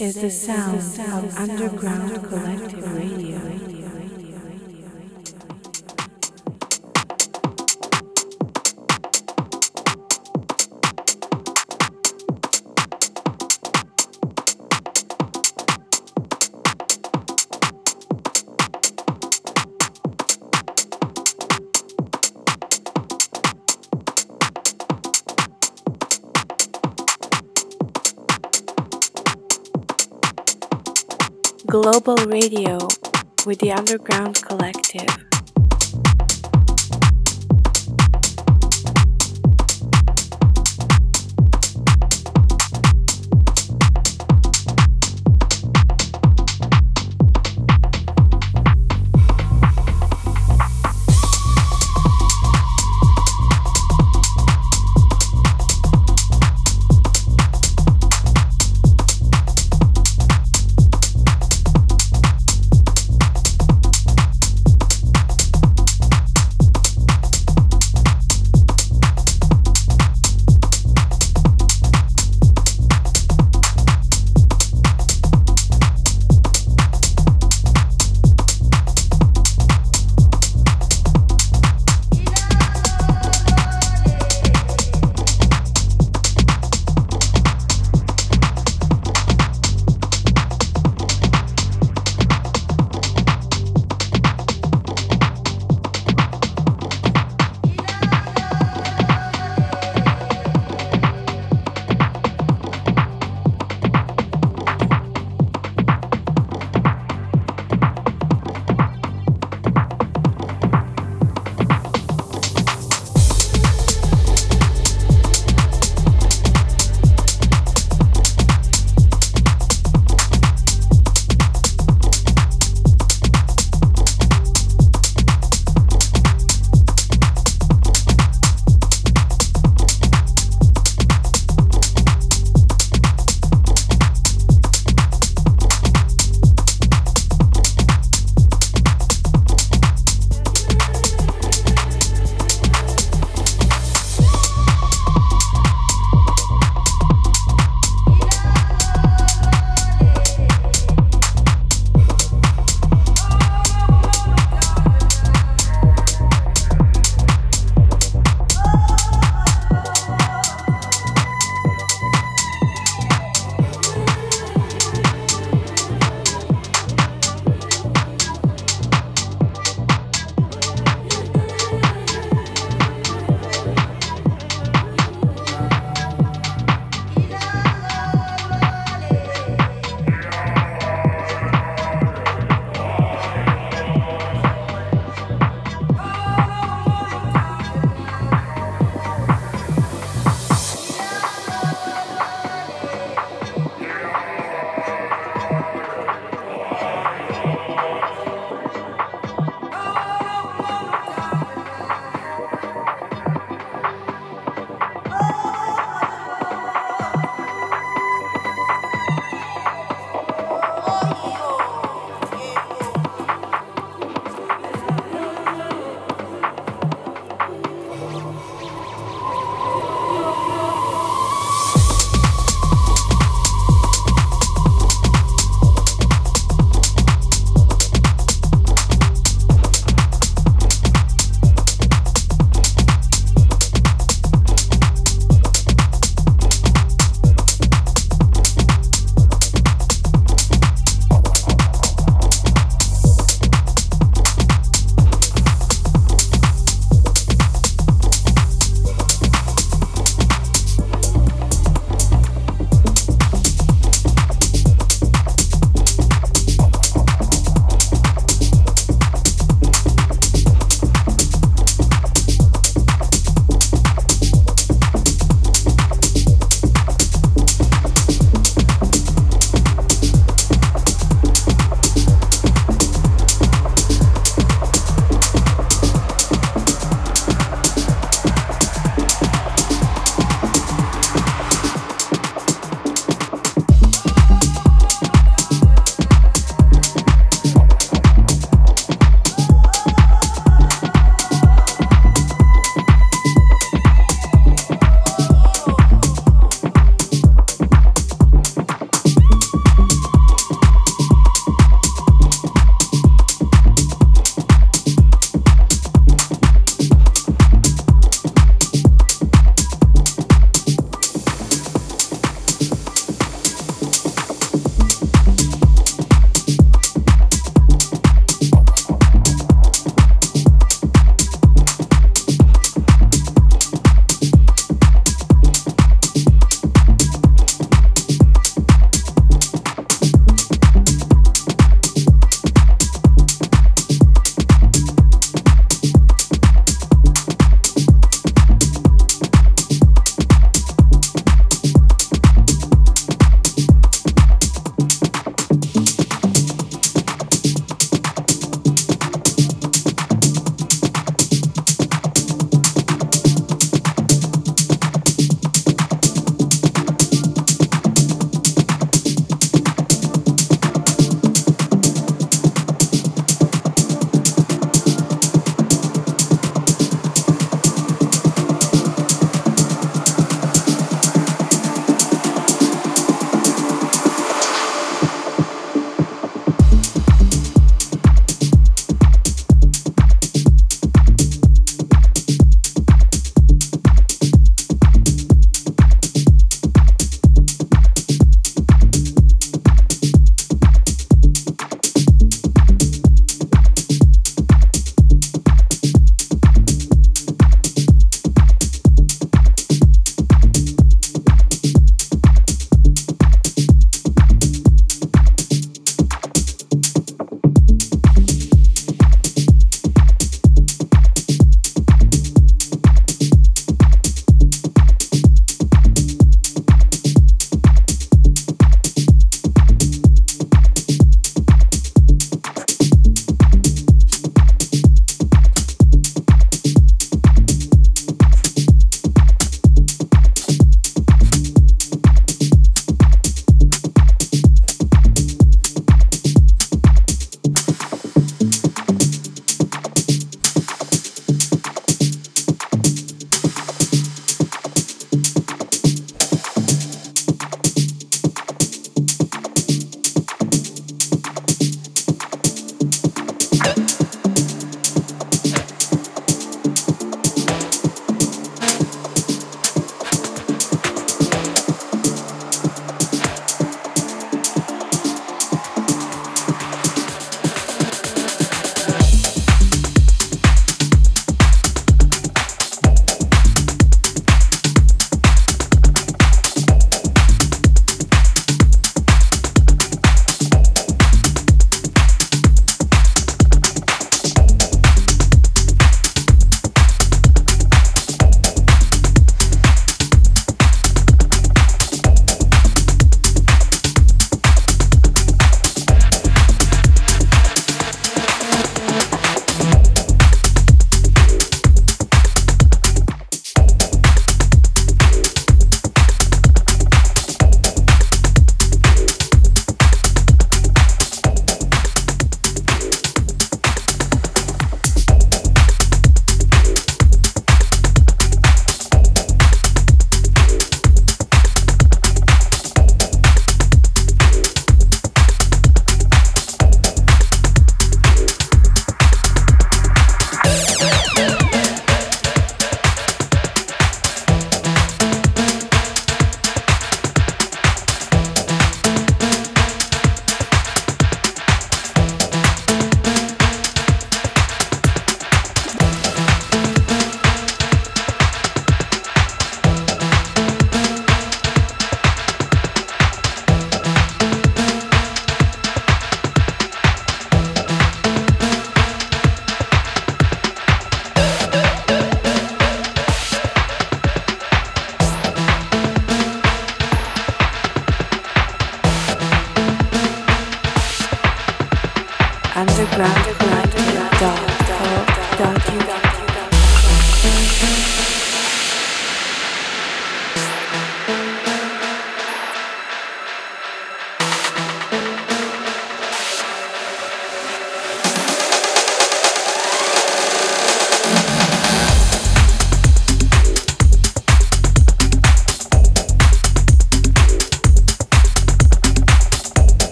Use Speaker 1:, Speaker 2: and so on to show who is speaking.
Speaker 1: is the sound of Underground Collective Radio. Radio with the Underground Collective.